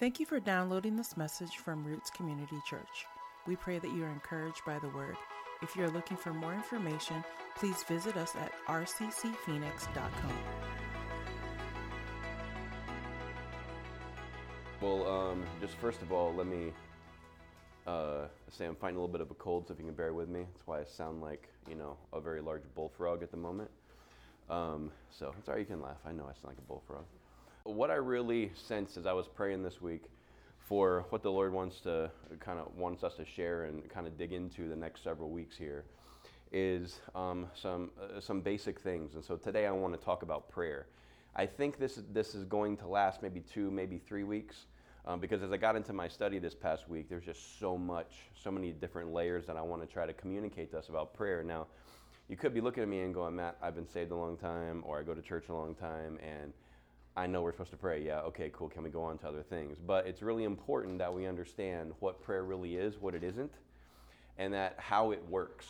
Thank you for downloading this message from Roots Community Church. We pray that you are encouraged by the word. If you're looking for more information, please visit us at rccphoenix.com. Well, um, just first of all, let me uh, say I'm fighting a little bit of a cold, so if you can bear with me. That's why I sound like, you know, a very large bullfrog at the moment. Um, so right, you can laugh. I know I sound like a bullfrog. What I really sensed as I was praying this week for what the Lord wants to kind of wants us to share and kind of dig into the next several weeks here is um, some uh, some basic things. And so today I want to talk about prayer. I think this this is going to last maybe two, maybe three weeks. Um, because as I got into my study this past week, there's just so much, so many different layers that I want to try to communicate to us about prayer. Now, you could be looking at me and going, Matt, I've been saved a long time, or I go to church a long time, and I know we're supposed to pray. Yeah, okay, cool. Can we go on to other things? But it's really important that we understand what prayer really is, what it isn't, and that how it works.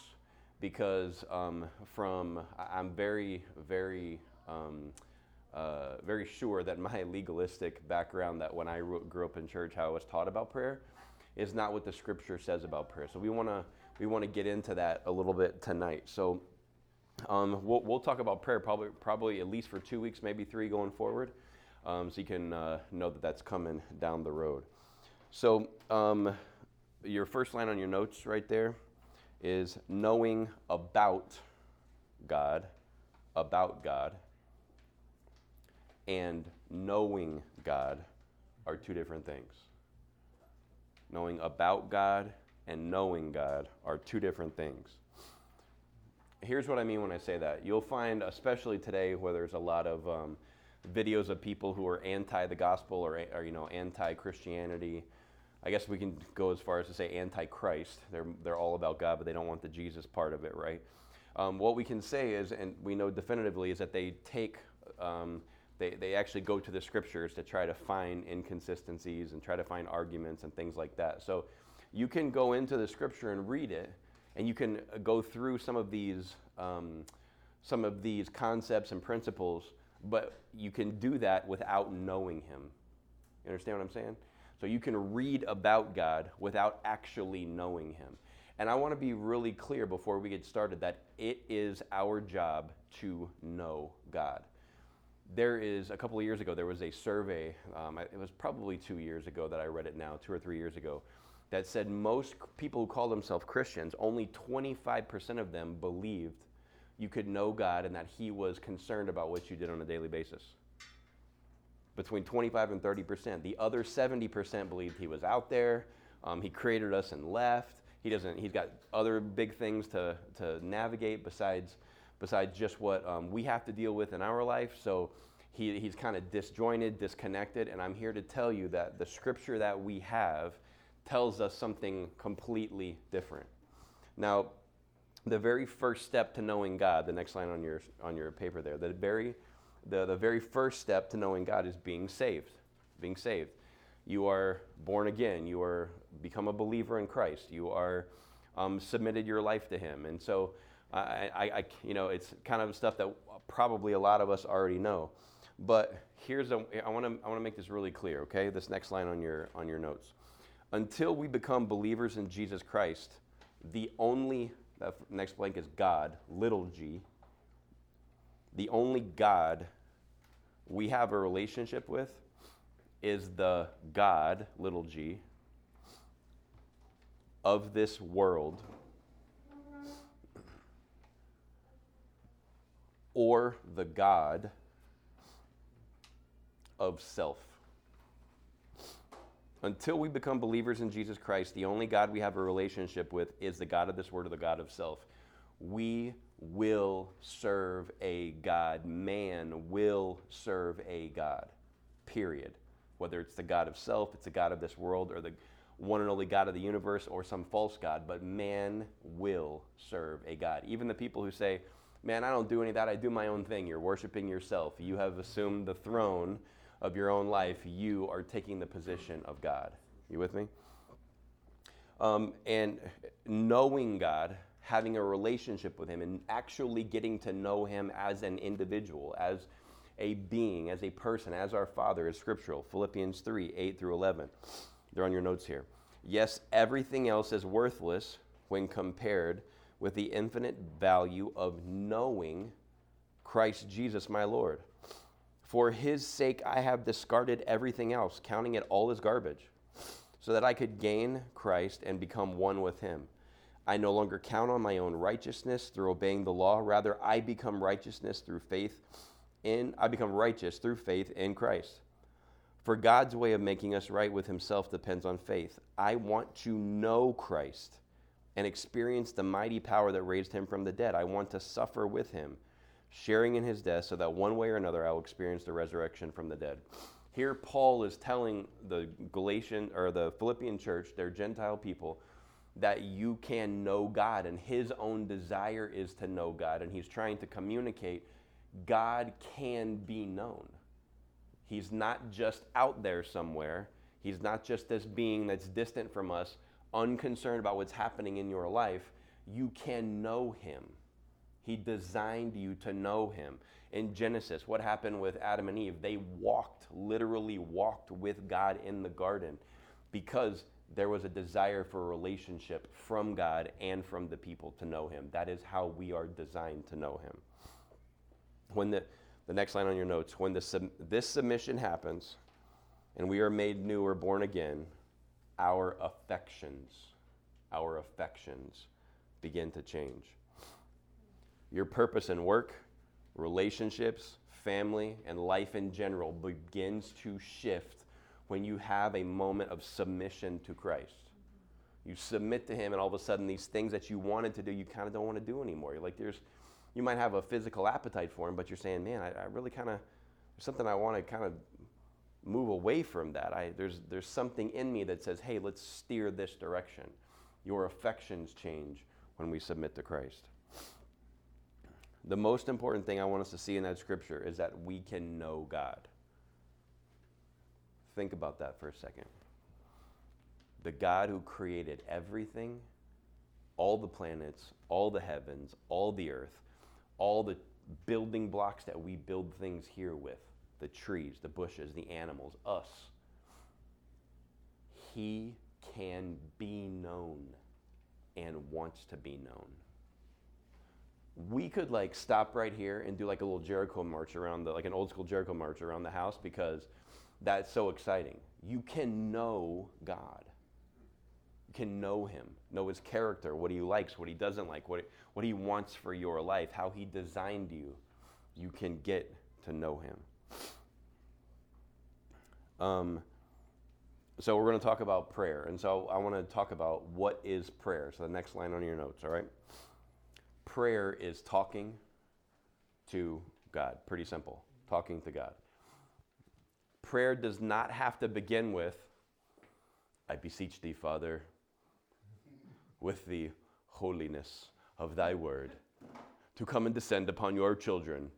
Because um, from I'm very, very, um, uh, very sure that my legalistic background, that when I grew up in church, how I was taught about prayer, is not what the Scripture says about prayer. So we want to we want to get into that a little bit tonight. So um, we'll, we'll, talk about prayer probably, probably at least for two weeks, maybe three going forward, um, so you can uh, know that that's coming down the road. So, um, your first line on your notes right there is knowing about God, about God, and knowing God are two different things. Knowing about God and knowing God are two different things here's what I mean when I say that. You'll find, especially today, where there's a lot of um, videos of people who are anti the gospel or, or you know anti Christianity. I guess we can go as far as to say anti-Christ. They're they're all about God, but they don't want the Jesus part of it, right? Um, what we can say is, and we know definitively, is that they take. Um, they, they actually go to the scriptures to try to find inconsistencies and try to find arguments and things like that. So you can go into the scripture and read it, and you can uh, go through some of these um, some of these concepts and principles, but you can do that without knowing Him. You understand what I'm saying? So you can read about God without actually knowing Him. And I want to be really clear before we get started that it is our job to know God. There is, a couple of years ago, there was a survey, um, it was probably two years ago that I read it now, two or three years ago, that said most people who call themselves Christians, only 25% of them believed you could know God and that He was concerned about what you did on a daily basis. Between 25 and 30%. The other 70% believed He was out there, um, He created us and left. He doesn't, he's got other big things to, to navigate besides, besides just what um, we have to deal with in our life. So he, he's kind of disjointed, disconnected. And I'm here to tell you that the scripture that we have tells us something completely different. Now, the very first step to knowing God, the next line on your, on your paper there, the very, the, the very first step to knowing God is being saved. Being saved. You are born again. You are become a believer in Christ. You are um, submitted your life to Him. And so, I, I, I, you know, it's kind of stuff that probably a lot of us already know. But here's a, I want to I want to make this really clear. Okay, this next line on your on your notes until we become believers in Jesus Christ, the only, that next blank is God, little g, the only God we have a relationship with is the God, little g, of this world or the God of self. Until we become believers in Jesus Christ, the only God we have a relationship with is the God of this world or the God of self. We will serve a God. Man will serve a God. Period. Whether it's the God of self, it's the God of this world, or the one and only God of the universe, or some false God, but man will serve a God. Even the people who say, Man, I don't do any of that, I do my own thing. You're worshiping yourself. You have assumed the throne of your own life, you are taking the position of God. You with me? Um, and knowing God, having a relationship with Him, and actually getting to know Him as an individual, as a being, as a person, as our Father is scriptural. Philippians 3 8 through 11. They're on your notes here. Yes, everything else is worthless when compared with the infinite value of knowing Christ Jesus my Lord. For his sake, I have discarded everything else, counting it all as garbage, so that I could gain Christ and become one with him. I no longer count on my own righteousness through obeying the law. Rather, I become righteousness through faith in I become righteous through faith in Christ. For God's way of making us right with himself depends on faith. I want to know Christ and experience the mighty power that raised him from the dead. I want to suffer with him, sharing in his death so that one way or another I will experience the resurrection from the dead. Here Paul is telling the Galatian or the Philippian church, their Gentile people, that you can know God, and his own desire is to know God, and he's trying to communicate God can be known. He's not just out there somewhere. He's not just this being that's distant from us, unconcerned about what's happening in your life. You can know him. He designed you to know him. In Genesis, what happened with Adam and Eve? They walked, literally walked with God in the garden because there was a desire for a relationship from God and from the people to know Him. That is how we are designed to know Him. When the, the next line on your notes, when the this submission happens and we are made new or born again, our affections, our affections begin to change. Your purpose in work, relationships, family, and life in general begins to shift when you have a moment of submission to Christ. You submit to Him, and all of a sudden, these things that you wanted to do, you kind of don't want to do anymore. You're like, there's, you might have a physical appetite for Him, but you're saying, man, I, I really kind of, there's something I want to kind of move away from that. I, there's, there's something in me that says, hey, let's steer this direction. Your affections change when we submit to Christ. The most important thing I want us to see in that scripture is that we can know God. Think about that for a second. The God who created everything, all the planets, all the heavens, all the earth, all the building blocks that we build things here with the trees, the bushes, the animals, us. He can be known and wants to be known. We could like stop right here and do like a little Jericho march around the like an old school Jericho march around the house because that's so exciting. You can know God. You can know Him, know His character, what He likes, what He doesn't like, what, what He wants for your life, how He designed you. You can get to know Him. Um, so we're going to talk about prayer. And so I want to talk about what is prayer. So the next line on your notes, all right? Prayer is talking to God. Pretty simple. Talking to God prayer does not have to begin with, I beseech thee, Father, with the holiness of thy word, to come and descend upon your children,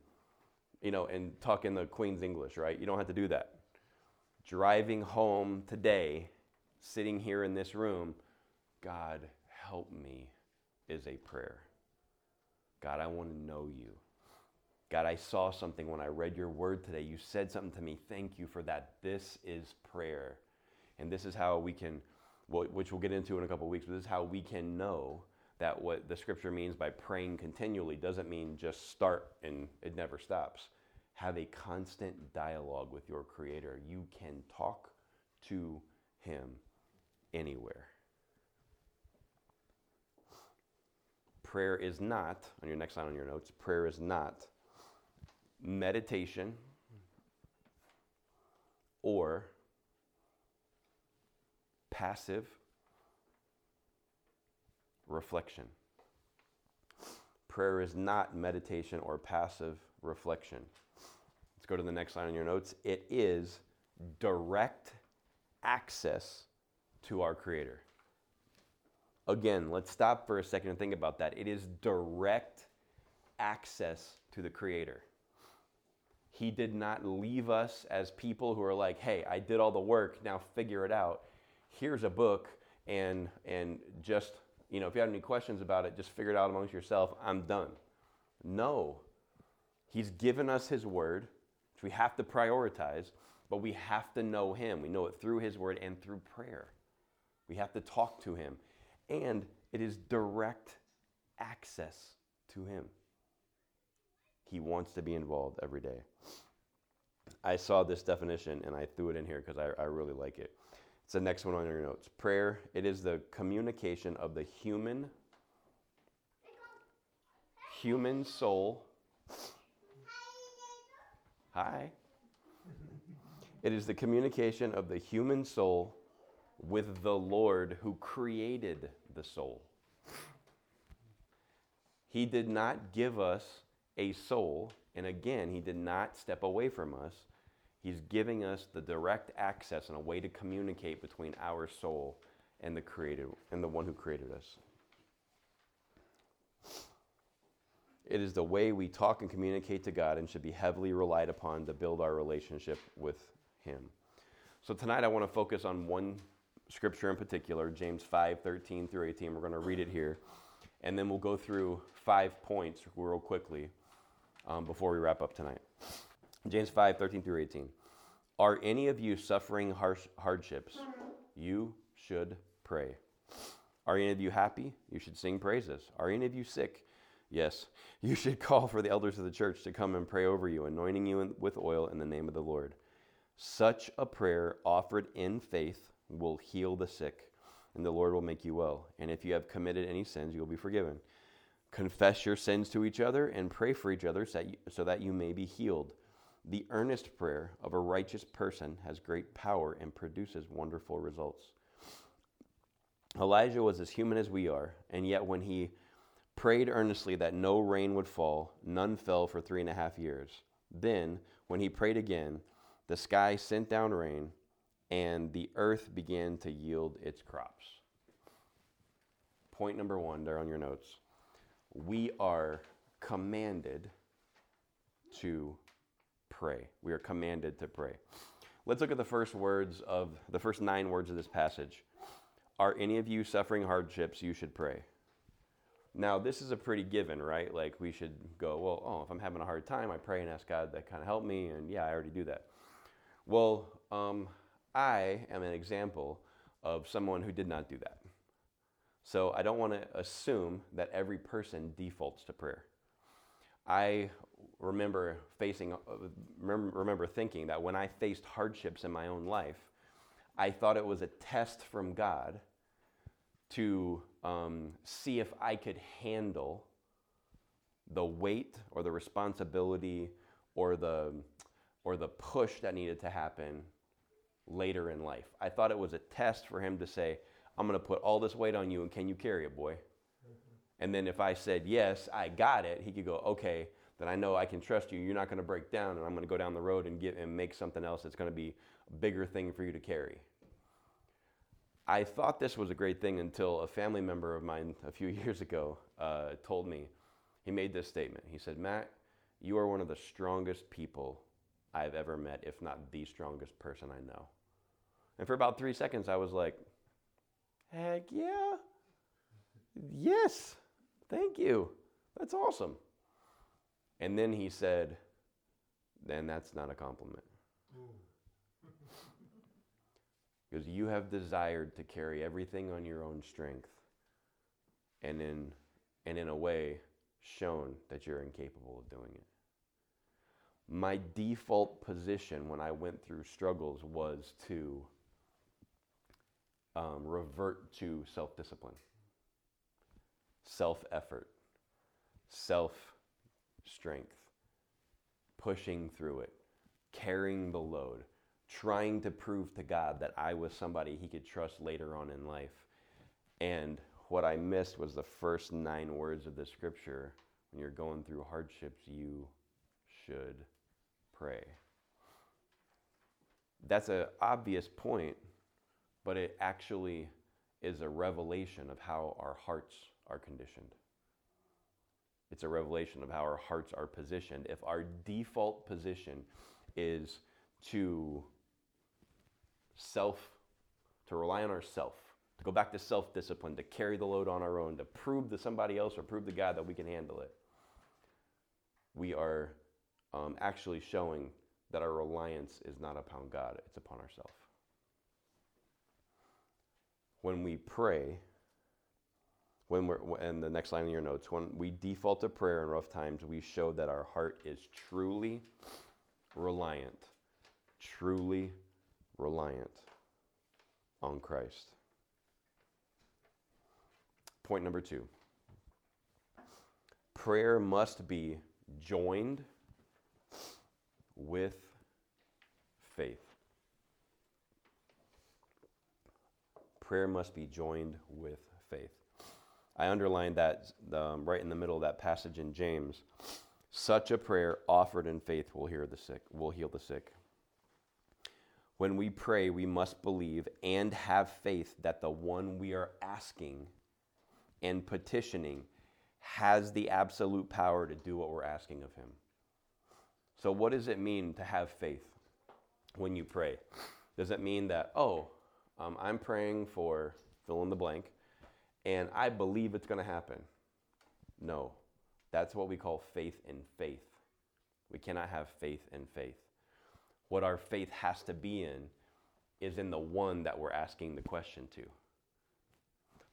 you know, and talk in the Queen's English, right? You don't have to do that. Driving home today, sitting here in this room, God, help me, is a prayer. God, I want to know you. God, I saw something when I read your word today. You said something to me. Thank you for that. This is prayer. And this is how we can, which we'll get into in a couple weeks, but this is how we can know that what the scripture means by praying continually doesn't mean just start and it never stops. Have a constant dialogue with your Creator. You can talk to Him anywhere. Prayer is not, on your next line on your notes, prayer is not meditation or passive reflection. Prayer is not meditation or passive reflection. Let's go to the next line on your notes. It is direct access to our Creator. Again, let's stop for a second and think about that. It is direct access to the Creator. He did not leave us as people who are like, hey, I did all the work, now figure it out. Here's a book, and, and just, you know, if you have any questions about it, just figure it out amongst yourself. I'm done. No. He's given us His word which we have to prioritize, but we have to know Him. We know it through His Word and through prayer. We have to talk to Him. And it is direct access to Him. He wants to be involved every day. I saw this definition and I threw it in here because I, I really like it. It's the next one on your notes. Prayer, it is the communication of the human human soul. Hi. It is the communication of the human soul with the Lord who created the soul. He did not give us a soul, and again, He did not step away from us. He's giving us the direct access and a way to communicate between our soul and the created and the one who created us. It is the way we talk and communicate to God and should be heavily relied upon to build our relationship with Him. So tonight I want to focus on one scripture in particular, James 5 13 through 18. We're going to read it here. And then we'll go through five points real quickly um, before we wrap up tonight. James 5 13 through 18. Are any of you suffering harsh hardships? You should pray. Are any of you happy? You should sing praises. Are any of you sick? Yes, you should call for the elders of the church to come and pray over you, anointing you with oil in the name of the Lord. Such a prayer offered in faith will heal the sick, and the Lord will make you well. And if you have committed any sins, you will be forgiven. Confess your sins to each other and pray for each other so that you may be healed. The earnest prayer of a righteous person has great power and produces wonderful results. Elijah was as human as we are, and yet when he prayed earnestly that no rain would fall, none fell for three and a half years. Then, when he prayed again, the sky sent down rain, and the earth began to yield its crops. Point number one there on your notes. We are commanded to pray. We are commanded to pray. Let's look at the first words of the first nine words of this passage. Are any of you suffering hardships? You should pray. Now, this is a pretty given, right? Like, we should go, well, oh, if I'm having a hard time, I pray and ask God to kind of help me. And yeah, I already do that. Well, um, I am an example of someone who did not do that. So I don't want to assume that every person defaults to prayer. I remember facing, remember thinking that when I faced hardships in my own life, I thought it was a test from God to um, see if I could handle the weight or the responsibility or the or the push that needed to happen later in life. I thought it was a test for him to say, I'm going to put all this weight on you and can you carry it, boy? And then if I said, yes, I got it, he could go, okay, then I know I can trust you. You're not going to break down and I'm going to go down the road and get and make something else that's going to be a bigger thing for you to carry. I thought this was a great thing until a family member of mine a few years ago uh, told me, he made this statement. He said, Matt, you are one of the strongest people I've ever met, if not the strongest person I know. And for about three seconds, I was like, heck yeah. Yes. Thank you. That's awesome. And then he said, then that's not a compliment. Because you have desired to carry everything on your own strength and in, and in a way shown that you're incapable of doing it. My default position when I went through struggles was to um, revert to self discipline, self effort, self strength, pushing through it, carrying the load trying to prove to God that I was somebody he could trust later on in life. And what I missed was the first nine words of the scripture. When you're going through hardships, you should pray. That's an obvious point, but it actually is a revelation of how our hearts are conditioned. It's a revelation of how our hearts are positioned. If our default position is to self, to rely on ourself, to go back to self discipline, to carry the load on our own, to prove to somebody else or prove to God that we can handle it. We are um, actually showing that our reliance is not upon God, it's upon ourselves. When we pray, when we're, and the next line in your notes, when we default to prayer in rough times, we show that our heart is truly reliant, truly reliant on Christ. Point number two prayer must be joined with faith. Prayer must be joined with faith. I underlined that um, right in the middle of that passage in James. Such a prayer offered in faith will heal the sick. Will heal the sick. When we pray, we must believe and have faith that the one we are asking and petitioning has the absolute power to do what we're asking of him. So, what does it mean to have faith when you pray? Does it mean that, oh, um, I'm praying for fill in the blank, and I believe it's going to happen? No. That's what we call faith in faith. We cannot have faith in faith. What our faith has to be in is in the one that we're asking the question to.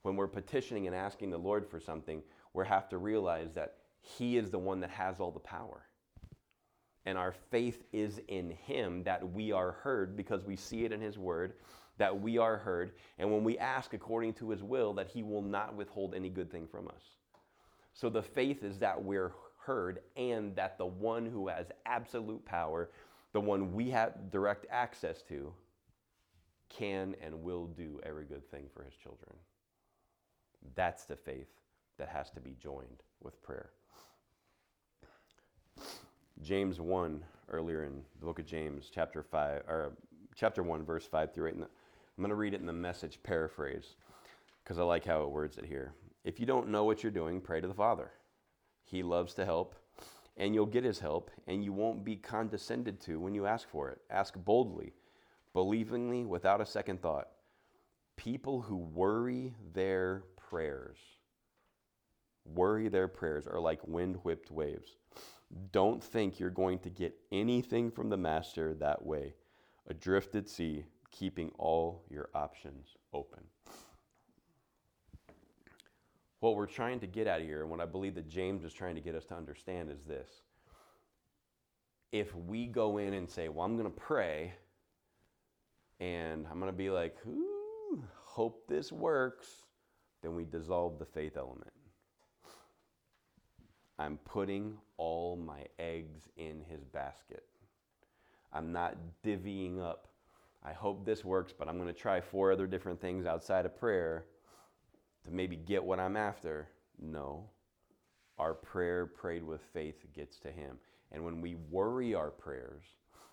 When we're petitioning and asking the Lord for something, we have to realize that He is the one that has all the power. And our faith is in Him that we are heard because we see it in His Word, that we are heard. And when we ask according to His will, that He will not withhold any good thing from us. So the faith is that we're heard and that the one who has absolute power, the one we have direct access to, can and will do every good thing for His children. That's the faith that has to be joined with prayer. James 1, earlier in the book of James, chapter 5, or chapter 1, verse 5 through 8. I'm going to read it in the message paraphrase because I like how it words it here. If you don't know what you're doing, pray to the Father. He loves to help, and you'll get his help, and you won't be condescended to when you ask for it. Ask boldly, believingly, without a second thought. People who worry their prayers worry their prayers are like wind whipped waves. Don't think you're going to get anything from the Master that way. Adrift at sea, keeping all your options open. What we're trying to get at here, and what I believe that James is trying to get us to understand, is this. If we go in and say, Well, I'm going to pray, and I'm going to be like, Ooh, hope this works, then we dissolve the faith element. I'm putting all my eggs in his basket. I'm not divvying up. I hope this works, but I'm going to try four other different things outside of prayer to maybe get what I'm after. No. Our prayer prayed with faith gets to him. And when we worry our prayers,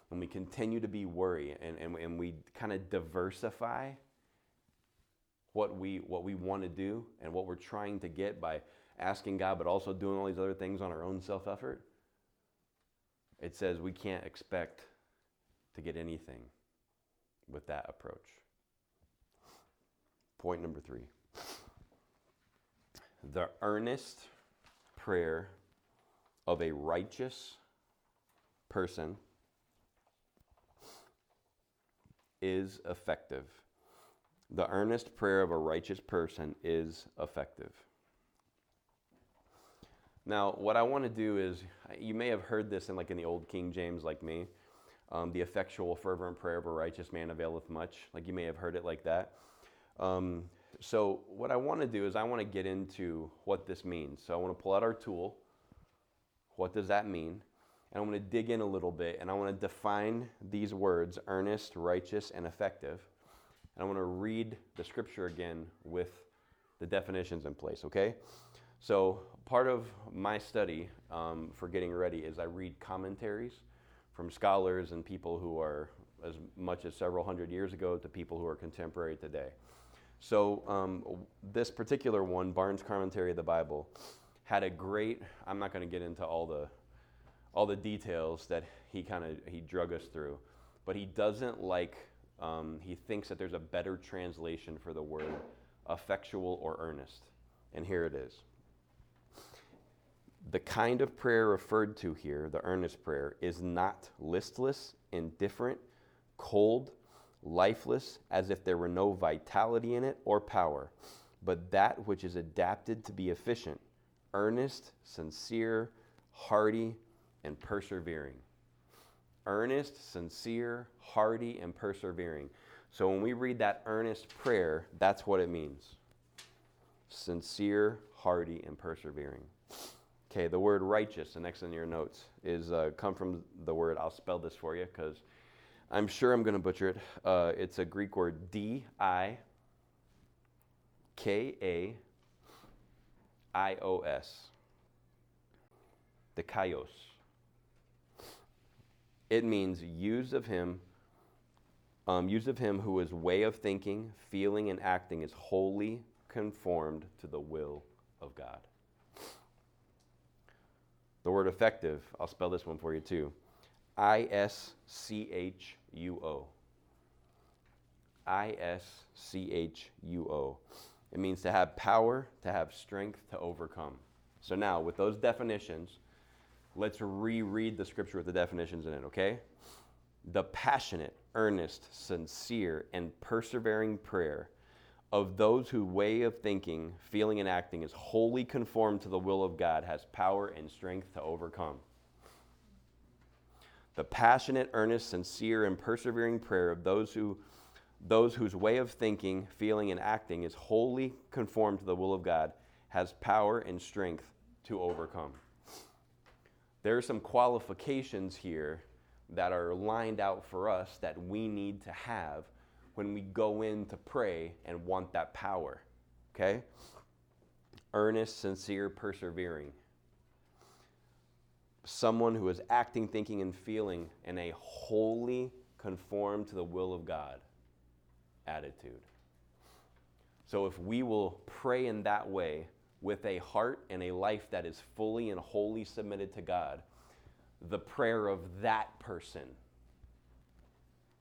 when we continue to be worried and, and, and we kind of diversify what we, what we want to do and what we're trying to get by asking God, but also doing all these other things on our own self effort, it says we can't expect to get anything with that approach. Point number three the earnest prayer of a righteous person is effective. The earnest prayer of a righteous person is effective. Now, what I want to do is, you may have heard this in like in the old King James, like me. Um, the effectual, fervent prayer of a righteous man availeth much. Like you may have heard it like that. Um, so, what I want to do is, I want to get into what this means. So, I want to pull out our tool. What does that mean? And I want to dig in a little bit and I want to define these words earnest, righteous, and effective. And I want to read the scripture again with the definitions in place, okay? So, part of my study um, for getting ready is I read commentaries from scholars and people who are as much as several hundred years ago to people who are contemporary today. So, um, this particular one, Barnes' Commentary of the Bible, had a great, I'm not going to get into all the all the details that he kind of he drug us through but he doesn't like um, he thinks that there's a better translation for the word effectual or earnest and here it is The kind of prayer referred to here, the earnest prayer, is not listless, indifferent, cold, lifeless, as if there were no vitality in it or power, but that which is adapted to be efficient, earnest, sincere, hearty, and persevering. Earnest, sincere, hearty, and persevering. So when we read that earnest prayer, that's what it means sincere, hearty, and persevering. Okay, the word righteous, the next in your notes, is uh, come from the word, I'll spell this for you because I'm sure I'm going to butcher it. Uh, it's a Greek word D I K A I O S. Dikaios. It means use of him, um, use of him who is way of thinking, feeling, and acting is wholly conformed to the will of God. The word effective, I'll spell this one for you too. I S C H U O. I S C H U O. It means to have power, to have strength, to overcome. So now, with those definitions, let's reread the scripture with the definitions in it, okay? The passionate, earnest, sincere, and persevering prayer of those whose way of thinking, feeling, and acting is wholly conformed to the will of God has power and strength to overcome. The passionate, earnest, sincere, and persevering prayer of those who those whose way of thinking, feeling, and acting is wholly conformed to the will of God has power and strength to overcome. There are some qualifications here that are lined out for us that we need to have when we go in to pray and want that power. Okay? Earnest, sincere, persevering. Someone who is acting, thinking, and feeling in a wholly conformed to the will of God attitude. So if we will pray in that way with a heart and a life that is fully and wholly submitted to God, the prayer of that person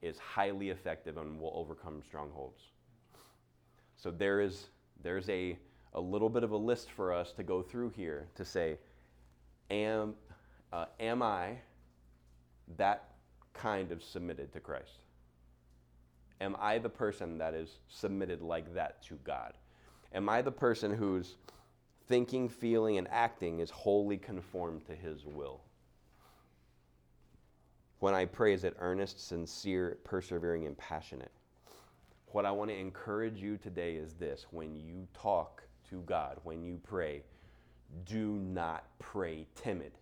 is highly effective and will overcome strongholds. So there is there's a, a little bit of a list for us to go through here to say, am, uh, am I that kind of submitted to Christ? Am I the person that is submitted like that to God? Am I the person whose thinking, feeling, and acting is wholly conformed to His will? When I pray, is it earnest, sincere, persevering, and passionate? What I want to encourage you today is this when you talk to God, when you pray, do not pray timid.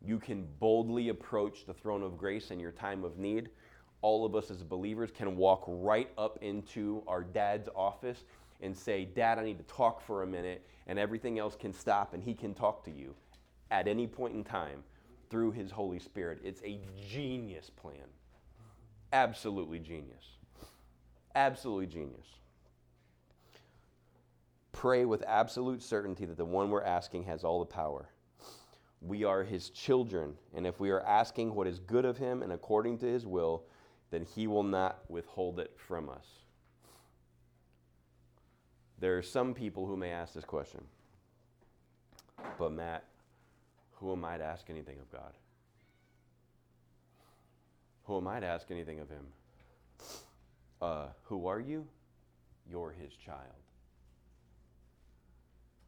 You can boldly approach the throne of grace in your time of need all of us as believers can walk right up into our dad's office and say, Dad, I need to talk for a minute, and everything else can stop, and he can talk to you at any point in time through his Holy Spirit. It's a genius plan. Absolutely genius. Absolutely genius. Pray with absolute certainty that the one we're asking has all the power. We are his children, and if we are asking what is good of him and according to his will, then he will not withhold it from us. There are some people who may ask this question, but Matt, who am I to ask anything of God? Who am I to ask anything of Him? Uh, who are you? You're His child.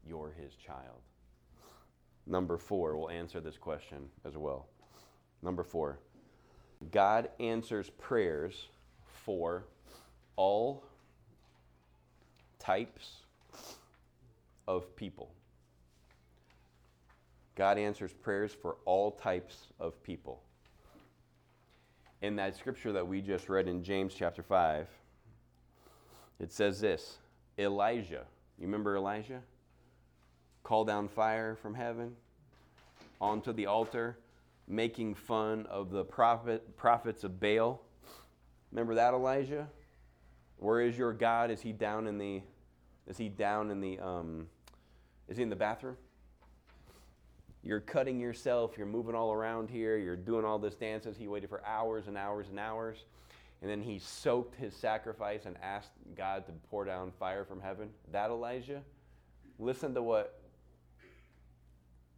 You're His child. Number four, we'll answer this question as well. Number four, God answers prayers for all types of people. God answers prayers for all types of people. In that scripture that we just read in James chapter 5, it says this Elijah, you remember Elijah? Call down fire from heaven onto the altar making fun of the prophet, prophets of Baal. Remember that, Elijah? Where is your God? Is he down in the? Is he down in the? Um, is he in the bathroom? You're cutting yourself. You're moving all around here. You're doing all this dances. He waited for hours and hours and hours, and then he soaked his sacrifice and asked God to pour down fire from heaven. That Elijah. Listen to what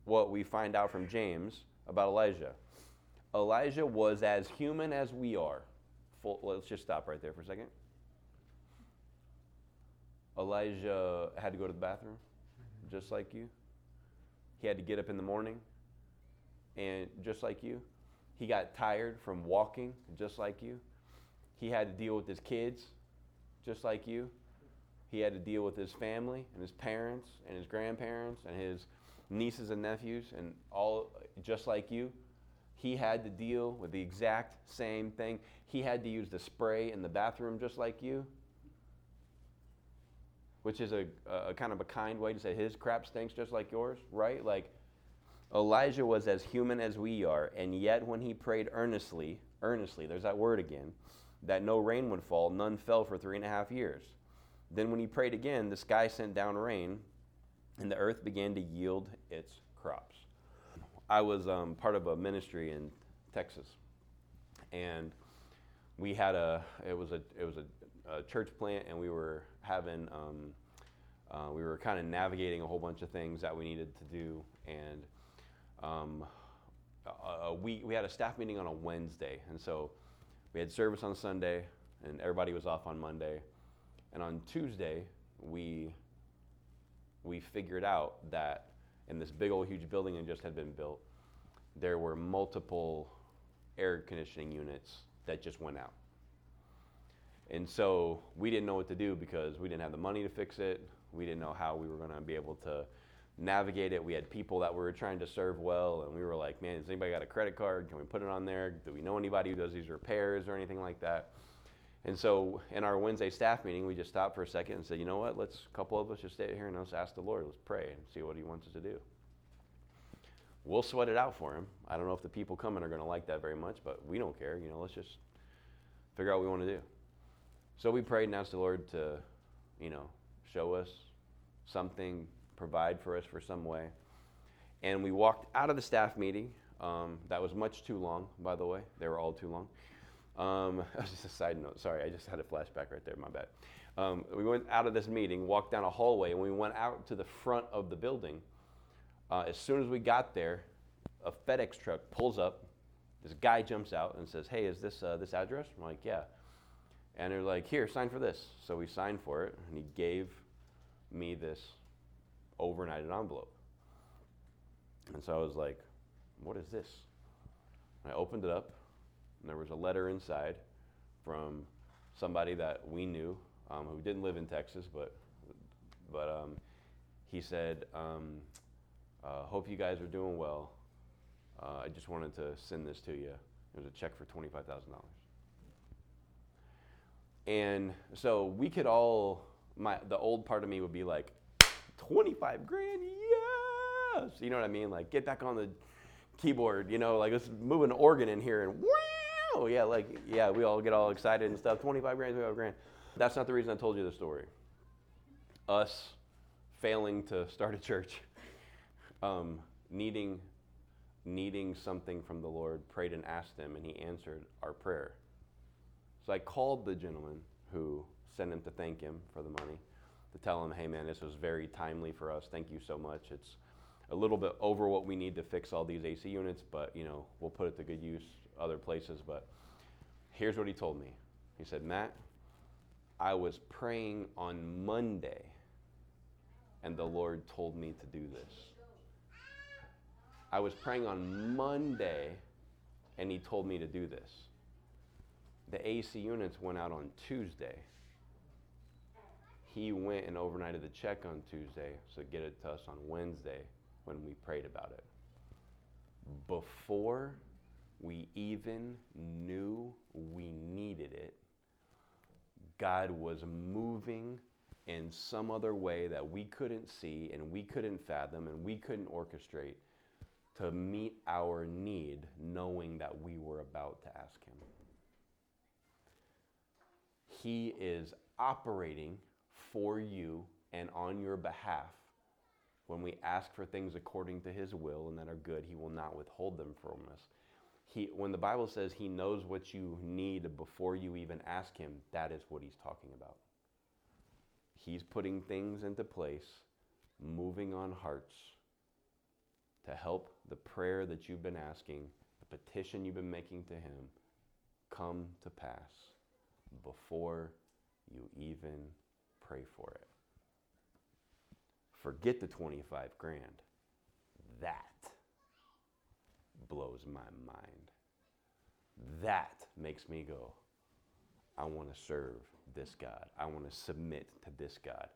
what we find out from James about Elijah. Elijah was as human as we are. Full, let's just stop right there for a second. Elijah had to go to the bathroom, just like you. He had to get up in the morning, and just like you. He got tired from walking, just like you. He had to deal with his kids, just like you. He had to deal with his family and his parents and his grandparents and his nieces and nephews and all just like you. He had to deal with the exact same thing. He had to use the spray in the bathroom just like you, which is a, a kind of a kind way to say his crap stinks just like yours, right? Like Elijah was as human as we are, and yet when he prayed earnestly, earnestly, there's that word again, that no rain would fall, none fell for three and a half years. Then when he prayed again, the sky sent down rain, and the earth began to yield its crops. I was um, part of a ministry in Texas, and we had a it was a it was a, a church plant, and we were having um, uh, we were kind of navigating a whole bunch of things that we needed to do, and um, we we had a staff meeting on a Wednesday, and so we had service on Sunday, and everybody was off on Monday, and on Tuesday we we figured out that in this big old huge building that just had been built, there were multiple air conditioning units that just went out. And so we didn't know what to do because we didn't have the money to fix it. We didn't know how we were going to be able to navigate it. We had people that we were trying to serve well, and we were like, man, has anybody got a credit card? Can we put it on there? Do we know anybody who does these repairs or anything like that? And so in our Wednesday staff meeting, we just stopped for a second and said, you know what, let's, a couple of us just stay here and let's ask the Lord, let's pray and see what he wants us to do. We'll sweat it out for him. I don't know if the people coming are going to like that very much, but we don't care. You know, let's just figure out what we want to do. So we prayed and asked the Lord to, you know, show us something, provide for us for some way. And we walked out of the staff meeting. Um, that was much too long, by the way. They were all too long. Um, that was just a side note. Sorry, I just had a flashback right there. My bad. Um, we went out of this meeting, walked down a hallway, and we went out to the front of the building. Uh, as soon as we got there, a FedEx truck pulls up. This guy jumps out and says, "Hey, is this uh, this address?" I'm like, "Yeah." And they're like, "Here, sign for this." So we signed for it, and he gave me this overnighted envelope. And so I was like, "What is this?" And I opened it up, and there was a letter inside from somebody that we knew um, who didn't live in Texas, but but um, he said, um, uh, "Hope you guys are doing well. Uh, I just wanted to send this to you. It was a check for twenty five thousand dollars." And so we could all, my the old part of me would be like, twenty five grand, yes. You know what I mean? Like get back on the keyboard. You know, like let's move an organ in here and. Wow! yeah, like yeah, we all get all excited and stuff. 25 grand, 25 grand. That's not the reason I told you the story. Us failing to start a church, um, needing needing something from the Lord, prayed and asked Him, and He answered our prayer. So I called the gentleman who sent him to thank him for the money, to tell him, hey man, this was very timely for us. Thank you so much. It's a little bit over what we need to fix all these AC units, but you know we'll put it to good use other places. But here's what he told me. He said, Matt, I was praying on Monday, and the Lord told me to do this. I was praying on Monday, and he told me to do this. The AC units went out on Tuesday. He went and overnighted the check on Tuesday, so get it to us on Wednesday when we prayed about it. Before we even knew we needed it, God was moving in some other way that we couldn't see and we couldn't fathom and we couldn't orchestrate to meet our need, knowing that we were about to ask Him. He is operating for you and on your behalf. When we ask for things according to His will and that are good, He will not withhold them from us. He, when the Bible says He knows what you need before you even ask Him, that is what He's talking about. He's putting things into place, moving on hearts to help the prayer that you've been asking, the petition you've been making to Him, come to pass before you even pray for it. Forget the 25 grand. That blows my mind. That makes me go, I want to serve this God. I want to submit to this God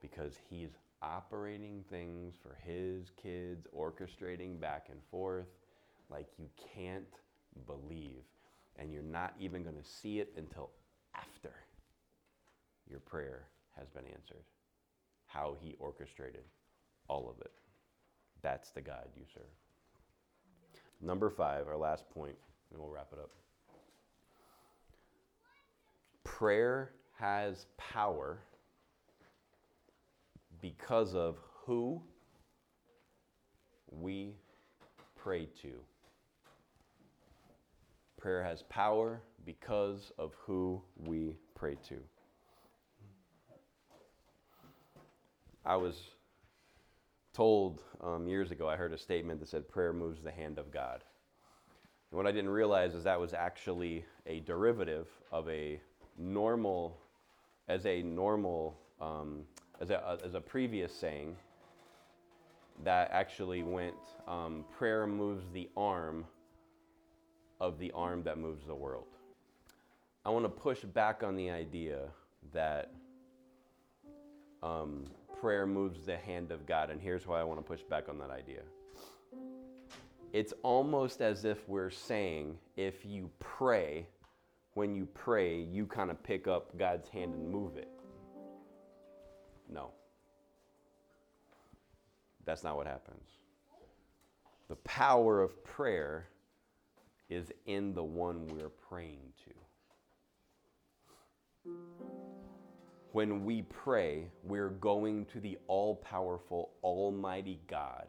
because He's operating things for His kids, orchestrating back and forth like you can't believe. And you're not even going to see it until after your prayer has been answered. How He orchestrated all of it. That's the God you serve. Number five, our last point, and we'll wrap it up. Prayer has power because of who we pray to. Prayer has power because of who we pray to. I was told um, years ago, I heard a statement that said, prayer moves the hand of God. And what I didn't realize is that was actually a derivative of a normal, as a normal, um, as, a, as a previous saying that actually went, um, prayer moves the arm of the arm that moves the world. I want to push back on the idea that um, prayer moves the hand of God. And here's why I want to push back on that idea. It's almost as if we're saying if you pray, when you pray, you kind of pick up God's hand and move it. No. That's not what happens. The power of prayer is in the one we're praying to when we pray, we're going to the all powerful, almighty God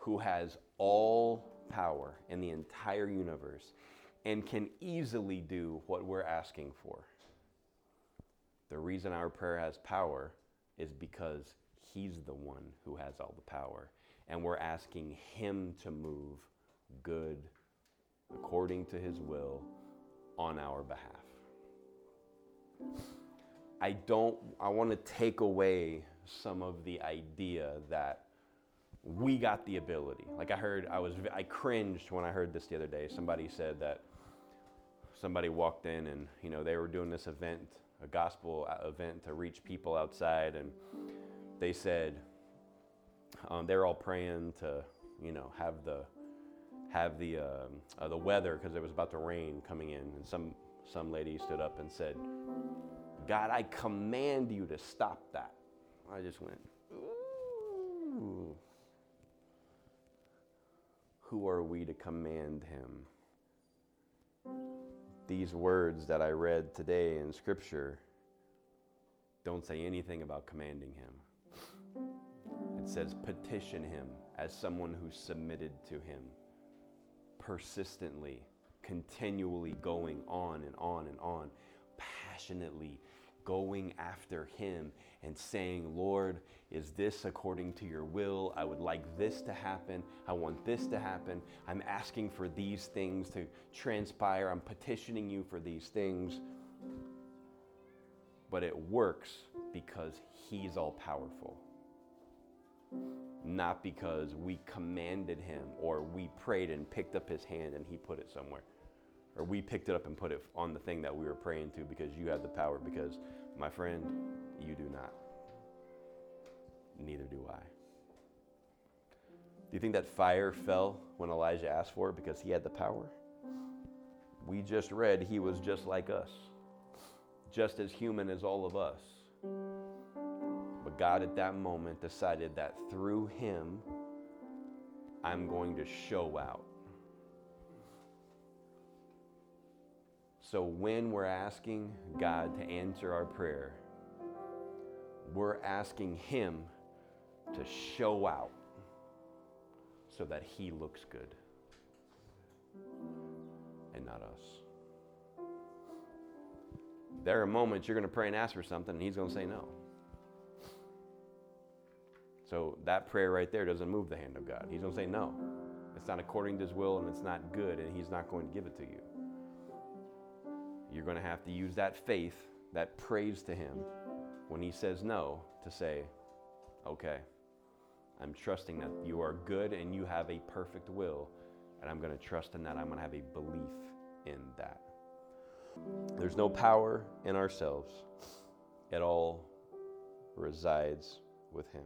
who has all power in the entire universe and can easily do what we're asking for. The reason our prayer has power is because He's the one who has all the power. And we're asking Him to move good according to His will on our behalf. I don't, I want to take away some of the idea that we got the ability. Like I heard, I was, I cringed when I heard this the other day. Somebody said that somebody walked in and, you know, they were doing this event, a gospel event to reach people outside. And they said, um, they're all praying to, you know, have the, have the, um, uh, the weather because it was about to rain coming in. And some, some lady stood up and said, God, I command you to stop that. I just went, ooh. Who are we to command him? These words that I read today in Scripture don't say anything about commanding him. It says petition him as someone who's submitted to him, persistently, continually going on and on and on, passionately going after Him and saying, Lord, is this according to your will? I would like this to happen. I want this to happen. I'm asking for these things to transpire. I'm petitioning you for these things. But it works because He's all powerful, not because we commanded Him or we prayed and picked up His hand and He put it somewhere or we picked it up and put it on the thing that we were praying to because you have the power, because, my friend, you do not. Neither do I. Do you think that fire fell when Elijah asked for it because he had the power? We just read he was just like us, just as human as all of us. God at that moment decided that through him, I'm going to show out. So when we're asking God to answer our prayer, we're asking Him to show out so that He looks good and not us. There are moments you're going to pray and ask for something, and He's going to say no. So that prayer right there doesn't move the hand of God. He's going to say no. It's not according to his will and it's not good and he's not going to give it to you. You're going to have to use that faith, that praise to him when he says no to say, okay, I'm trusting that you are good and you have a perfect will and I'm going to trust in that. I'm going to have a belief in that. There's no power in ourselves, it all resides with him.